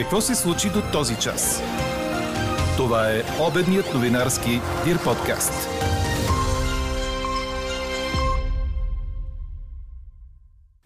Какво се случи до този час? Това е обедният новинарски Дир подкаст.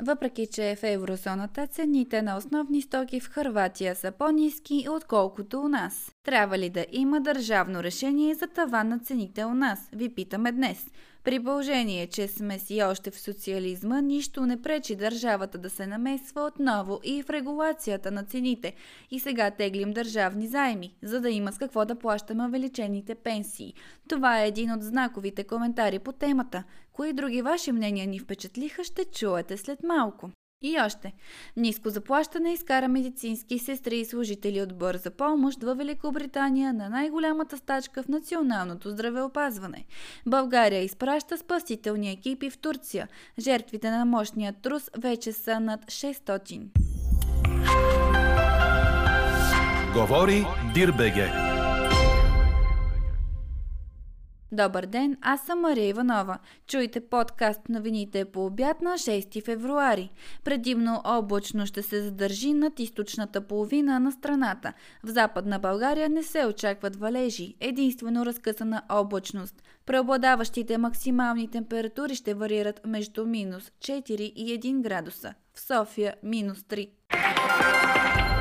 Въпреки, че в еврозоната цените на основни стоки в Хърватия са по-низки, отколкото у нас. Трябва ли да има държавно решение за това на цените у нас? Ви питаме днес. При положение, че сме си още в социализма, нищо не пречи държавата да се намесва отново и в регулацията на цените. И сега теглим държавни заеми, за да има с какво да плащаме увеличените пенсии. Това е един от знаковите коментари по темата. Кои други ваши мнения ни впечатлиха, ще чуете след малко. И още. Ниско заплащане изкара медицински сестри и служители от бърза помощ в Великобритания на най-голямата стачка в националното здравеопазване. България изпраща спасителни екипи в Турция. Жертвите на мощния трус вече са над 600. Говори Дирбеге. Добър ден, аз съм Мария Иванова. Чуйте подкаст новините по обяд на 6 февруари. Предимно облачно ще се задържи над източната половина на страната. В западна България не се очакват валежи, единствено разкъсана облачност. Преобладаващите максимални температури ще варират между минус 4 и 1 градуса. В София минус 3.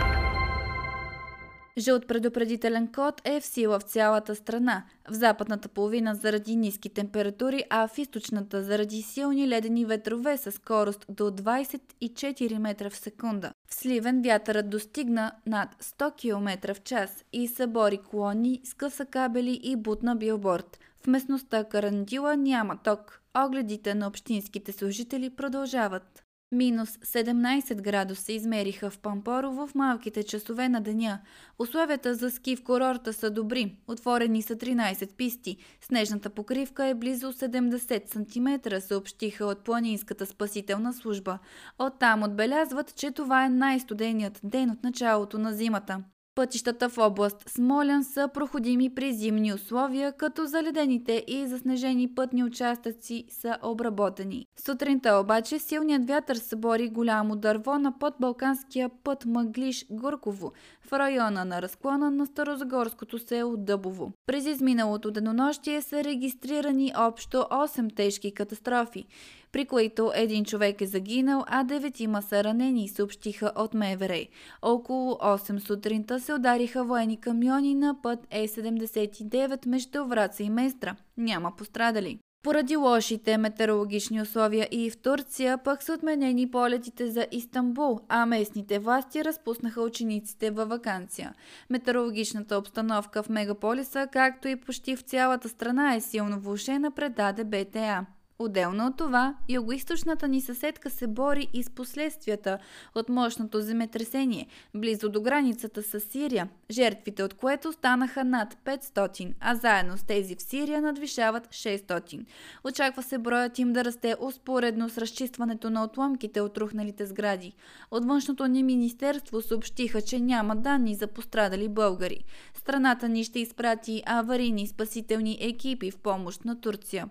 Жълт предупредителен код е в сила в цялата страна. В западната половина заради ниски температури, а в източната заради силни ледени ветрове с скорост до 24 метра в секунда. В Сливен вятърът достигна над 100 км в час и събори колони, скъса кабели и бутна билборд. В местността Карандила няма ток. Огледите на общинските служители продължават. Минус 17 градуса измериха в Пампорово в малките часове на деня. Условията за ски в курорта са добри. Отворени са 13 писти. Снежната покривка е близо 70 см, съобщиха от Планинската спасителна служба. Оттам отбелязват, че това е най-студеният ден от началото на зимата. Пътищата в област Смолян са проходими при зимни условия, като заледените и заснежени пътни участъци са обработени. Сутринта обаче силният вятър събори голямо дърво на подбалканския път Мъглиш-Гурково в района на разклона на Старозагорското село Дъбово. През изминалото денонощие са регистрирани общо 8 тежки катастрофи при които един човек е загинал, а деветима са ранени, съобщиха от МВР. Около 8 сутринта се удариха военни камиони на път Е79 между Враца и Местра. Няма пострадали. Поради лошите метеорологични условия и в Турция пък са отменени полетите за Истанбул, а местните власти разпуснаха учениците във вакансия. Метеорологичната обстановка в мегаполиса, както и почти в цялата страна е силно влушена, предаде БТА. Отделно от това, югоисточната ни съседка се бори и с последствията от мощното земетресение, близо до границата с Сирия, жертвите от което станаха над 500, а заедно с тези в Сирия надвишават 600. Очаква се броят им да расте успоредно с разчистването на отломките от рухналите сгради. От външното ни министерство съобщиха, че няма данни за пострадали българи. Страната ни ще изпрати аварийни спасителни екипи в помощ на Турция.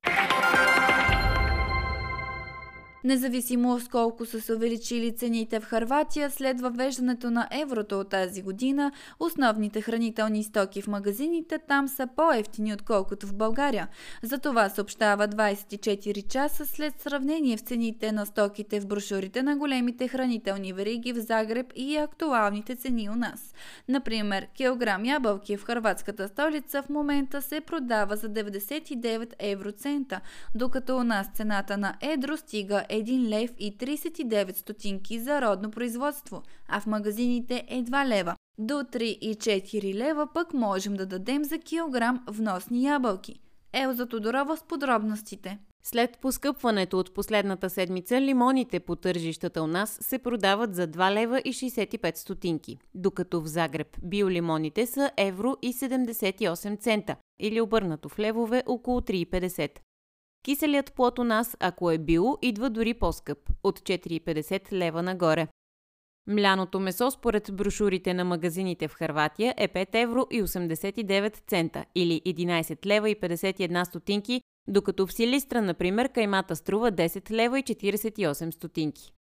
Независимо с колко са се увеличили цените в Харватия след въвеждането на еврото от тази година, основните хранителни стоки в магазините там са по-ефтини отколкото в България. За това съобщава 24 часа след сравнение в цените на стоките в брошурите на големите хранителни вериги в Загреб и актуалните цени у нас. Например, килограм ябълки в хрватската столица в момента се продава за 99 евроцента, докато у нас цената на едро стига 1 лев и 39 стотинки за родно производство, а в магазините е 2 лева. До 3 и 4 лева пък можем да дадем за килограм вносни ябълки. Елза Тодорова с подробностите. След поскъпването от последната седмица, лимоните по тържищата у нас се продават за 2 лева и 65 стотинки, докато в Загреб биолимоните са евро и 78 цента, или обърнато в левове около 3,50. Киселият плод у нас, ако е био, идва дори по-скъп – от 4,50 лева нагоре. Мляното месо според брошурите на магазините в Харватия е 5 евро и 89 цента или 11 лева и 51 стотинки, докато в Силистра, например, каймата струва 10 лева и 48 стотинки.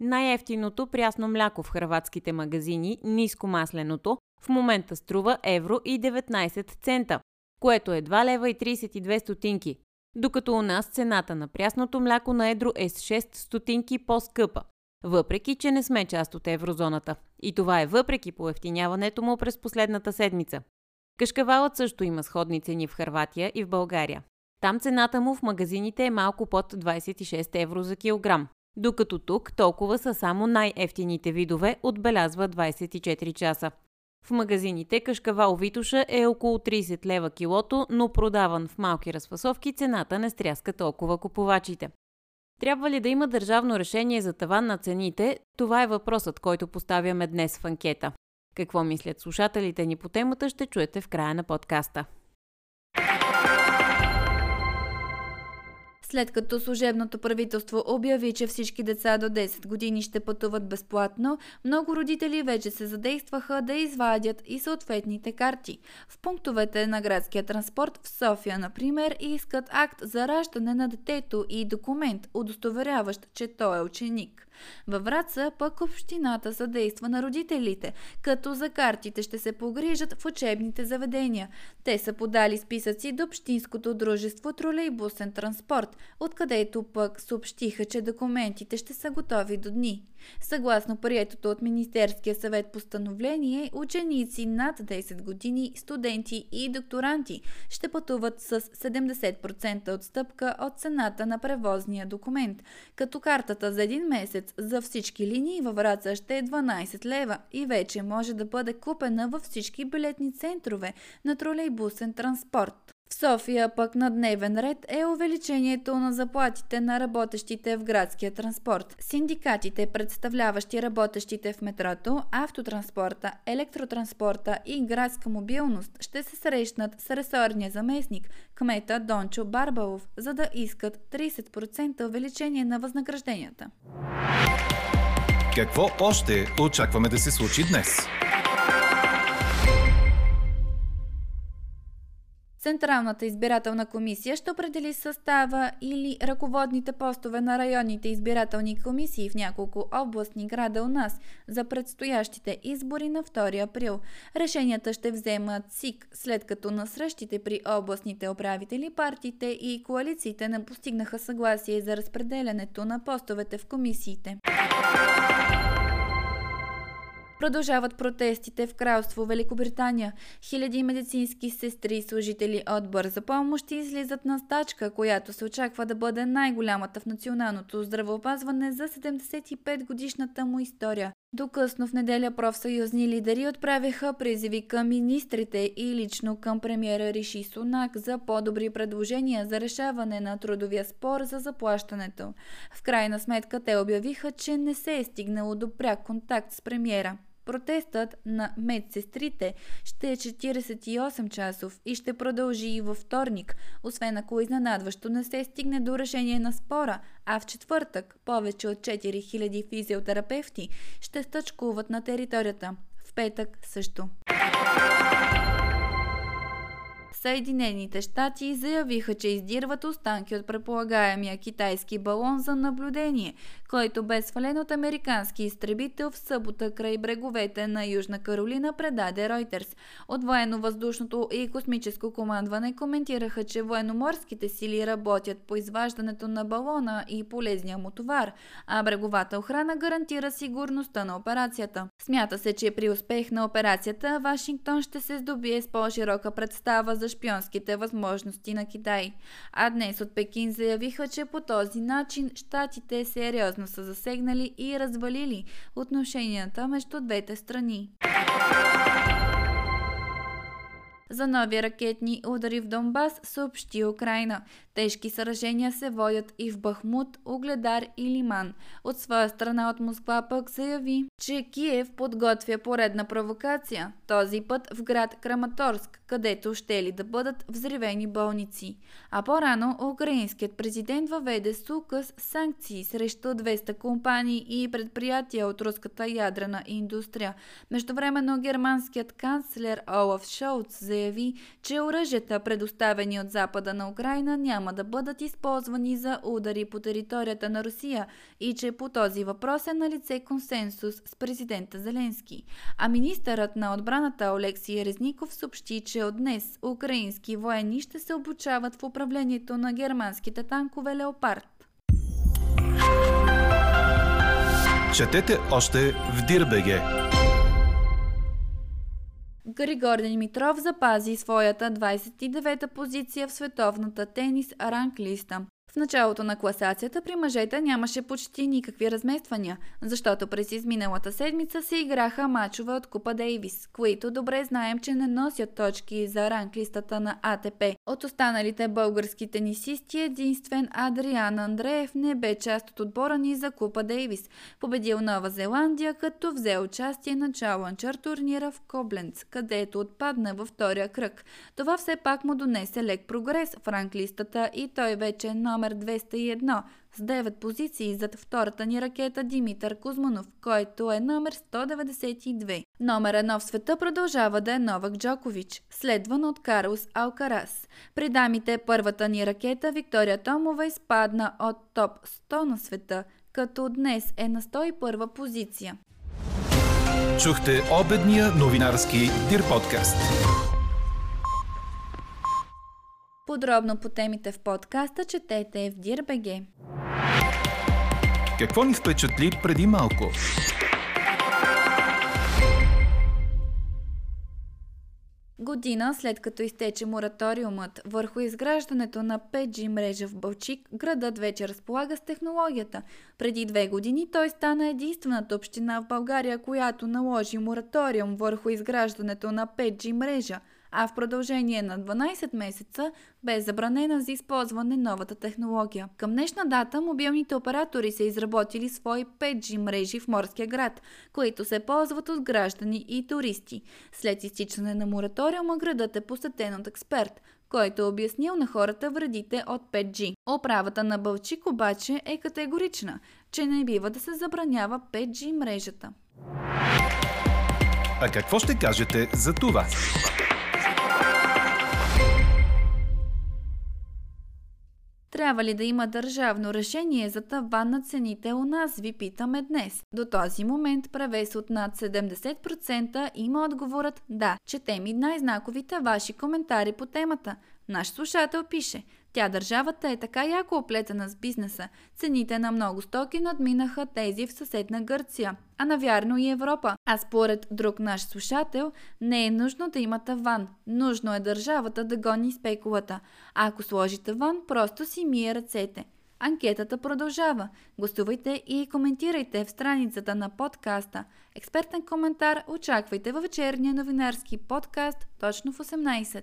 Най-ефтиното прясно мляко в хрватските магазини, ниско масленото, в момента струва евро и 19 цента, което е 2 лева и 32 стотинки, докато у нас цената на прясното мляко на едро е с 6 стотинки по-скъпа, въпреки че не сме част от еврозоната. И това е въпреки поевтиняването му през последната седмица. Кашкавалът също има сходни цени в Харватия и в България. Там цената му в магазините е малко под 26 евро за килограм, докато тук толкова са само най-ефтините видове, отбелязва 24 часа. В магазините кашкавал Витуша е около 30 лева килото, но продаван в малки разфасовки цената не стряска толкова купувачите. Трябва ли да има държавно решение за таван на цените? Това е въпросът, който поставяме днес в анкета. Какво мислят слушателите ни по темата, ще чуете в края на подкаста. След като служебното правителство обяви, че всички деца до 10 години ще пътуват безплатно, много родители вече се задействаха да извадят и съответните карти. В пунктовете на градския транспорт в София, например, искат акт за раждане на детето и документ, удостоверяващ, че той е ученик. Във Враца пък общината съдейства на родителите, като за картите ще се погрижат в учебните заведения. Те са подали списъци до Общинското дружество Тролейбусен транспорт, откъдето пък съобщиха, че документите ще са готови до дни. Съгласно приетото от Министерския съвет постановление, ученици над 10 години, студенти и докторанти ще пътуват с 70% отстъпка от цената на превозния документ, като картата за един месец за всички линии във Враца ще е 12 лева и вече може да бъде купена във всички билетни центрове на тролейбусен транспорт. В София пък на дневен ред е увеличението на заплатите на работещите в градския транспорт. Синдикатите, представляващи работещите в метрото, автотранспорта, електротранспорта и градска мобилност, ще се срещнат с ресорния заместник, кмета Дончо Барбалов, за да искат 30% увеличение на възнагражденията. Какво още очакваме да се случи днес? Централната избирателна комисия ще определи състава или ръководните постове на районните избирателни комисии в няколко областни града у нас за предстоящите избори на 2 април. Решенията ще вземат СИК, след като на срещите при областните управители партиите и коалициите не постигнаха съгласие за разпределянето на постовете в комисиите. Продължават протестите в кралство Великобритания. Хиляди медицински сестри и служители от бърза помощ излизат на стачка, която се очаква да бъде най-голямата в националното здравеопазване за 75 годишната му история. Докъсно в неделя профсъюзни лидери отправиха призиви към министрите и лично към премиера Риши Сунак за по-добри предложения за решаване на трудовия спор за заплащането. В крайна сметка те обявиха, че не се е стигнало до пряк контакт с премиера. Протестът на медсестрите ще е 48 часов и ще продължи и във вторник, освен ако изненадващо не се стигне до решение на спора, а в четвъртък повече от 4000 физиотерапевти ще стъчкуват на територията. В петък също. Съединените щати заявиха, че издирват останки от предполагаемия китайски балон за наблюдение, който бе свален от американски изтребител в събота край бреговете на Южна Каролина, предаде Reuters. От военно-въздушното и космическо командване коментираха, че военноморските сили работят по изваждането на балона и полезния му товар, а бреговата охрана гарантира сигурността на операцията. Смята се, че при успех на операцията Вашингтон ще се здобие с по-широка представа за шпионските възможности на Китай. А днес от Пекин заявиха, че по този начин щатите сериозно са засегнали и развалили отношенията между двете страни. За нови ракетни удари в Донбас съобщи Украина. Тежки сражения се водят и в Бахмут, Огледар и Лиман. От своя страна от Москва пък заяви, че Киев подготвя поредна провокация, този път в град Краматорск, където ще ли да бъдат взривени болници. А по-рано украинският президент въведе с указ санкции срещу 200 компании и предприятия от руската ядрена индустрия. Междувременно германският канцлер Олаф Шоуц заяви, че оръжията, предоставени от запада на Украина, няма да бъдат използвани за удари по територията на Русия и че по този въпрос е на лице консенсус с президента Зеленски. А министърът на отбраната Олексий Резников съобщи, че от днес украински военни ще се обучават в управлението на германските танкове Леопард. Четете още в Дирбеге. Григор Димитров запази своята 29-та позиция в световната тенис ранглиста. В началото на класацията при мъжете нямаше почти никакви размествания, защото през изминалата седмица се играха мачове от Купа Дейвис, които добре знаем, че не носят точки за ранглистата на АТП. От останалите български тенисисти единствен Адриан Андреев не бе част от отбора ни за Купа Дейвис. Победил Нова Зеландия, като взе участие на Чаланчър турнира в Кобленц, където отпадна във втория кръг. Това все пак му донесе лек прогрес в ранглистата и той вече е номер номер 201 с 9 позиции зад втората ни ракета Димитър Кузманов, който е номер 192. Номер 1 в света продължава да е Новак Джокович, следван от Карлос Алкарас. При дамите първата ни ракета Виктория Томова изпадна от топ 100 на света, като днес е на 101 позиция. Чухте обедния новинарски Дир подкаст. Подробно по темите в подкаста четете в Дирбеге. Какво ни впечатли преди малко? Година след като изтече мораториумът върху изграждането на 5G мрежа в Бълчик, градът вече разполага с технологията. Преди две години той стана единствената община в България, която наложи мораториум върху изграждането на 5G мрежа – а в продължение на 12 месеца бе забранена за използване новата технология. Към днешна дата мобилните оператори са изработили свои 5G мрежи в морския град, които се ползват от граждани и туристи. След изтичане на мораториума градът е посетен от експерт, който е обяснил на хората вредите от 5G. Оправата на Бълчик обаче е категорична, че не бива да се забранява 5G мрежата. А какво ще кажете за това? Трябва ли да има държавно решение за таван на цените у нас, ви питаме днес. До този момент превес от над 70% има отговорът да. Четем и най-знаковите ваши коментари по темата. Наш слушател пише тя държавата е така яко оплетена с бизнеса. Цените на много стоки надминаха тези в съседна Гърция, а навярно и Европа. А според друг наш слушател, не е нужно да има таван. Нужно е държавата да гони спекулата. А ако сложи таван, просто си мие ръцете. Анкетата продължава. Гостувайте и коментирайте в страницата на подкаста. Експертен коментар очаквайте във вечерния новинарски подкаст точно в 18.